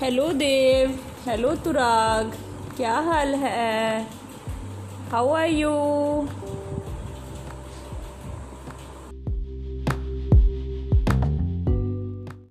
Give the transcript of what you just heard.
Hello देव hello Turag क्या हाल है? How are you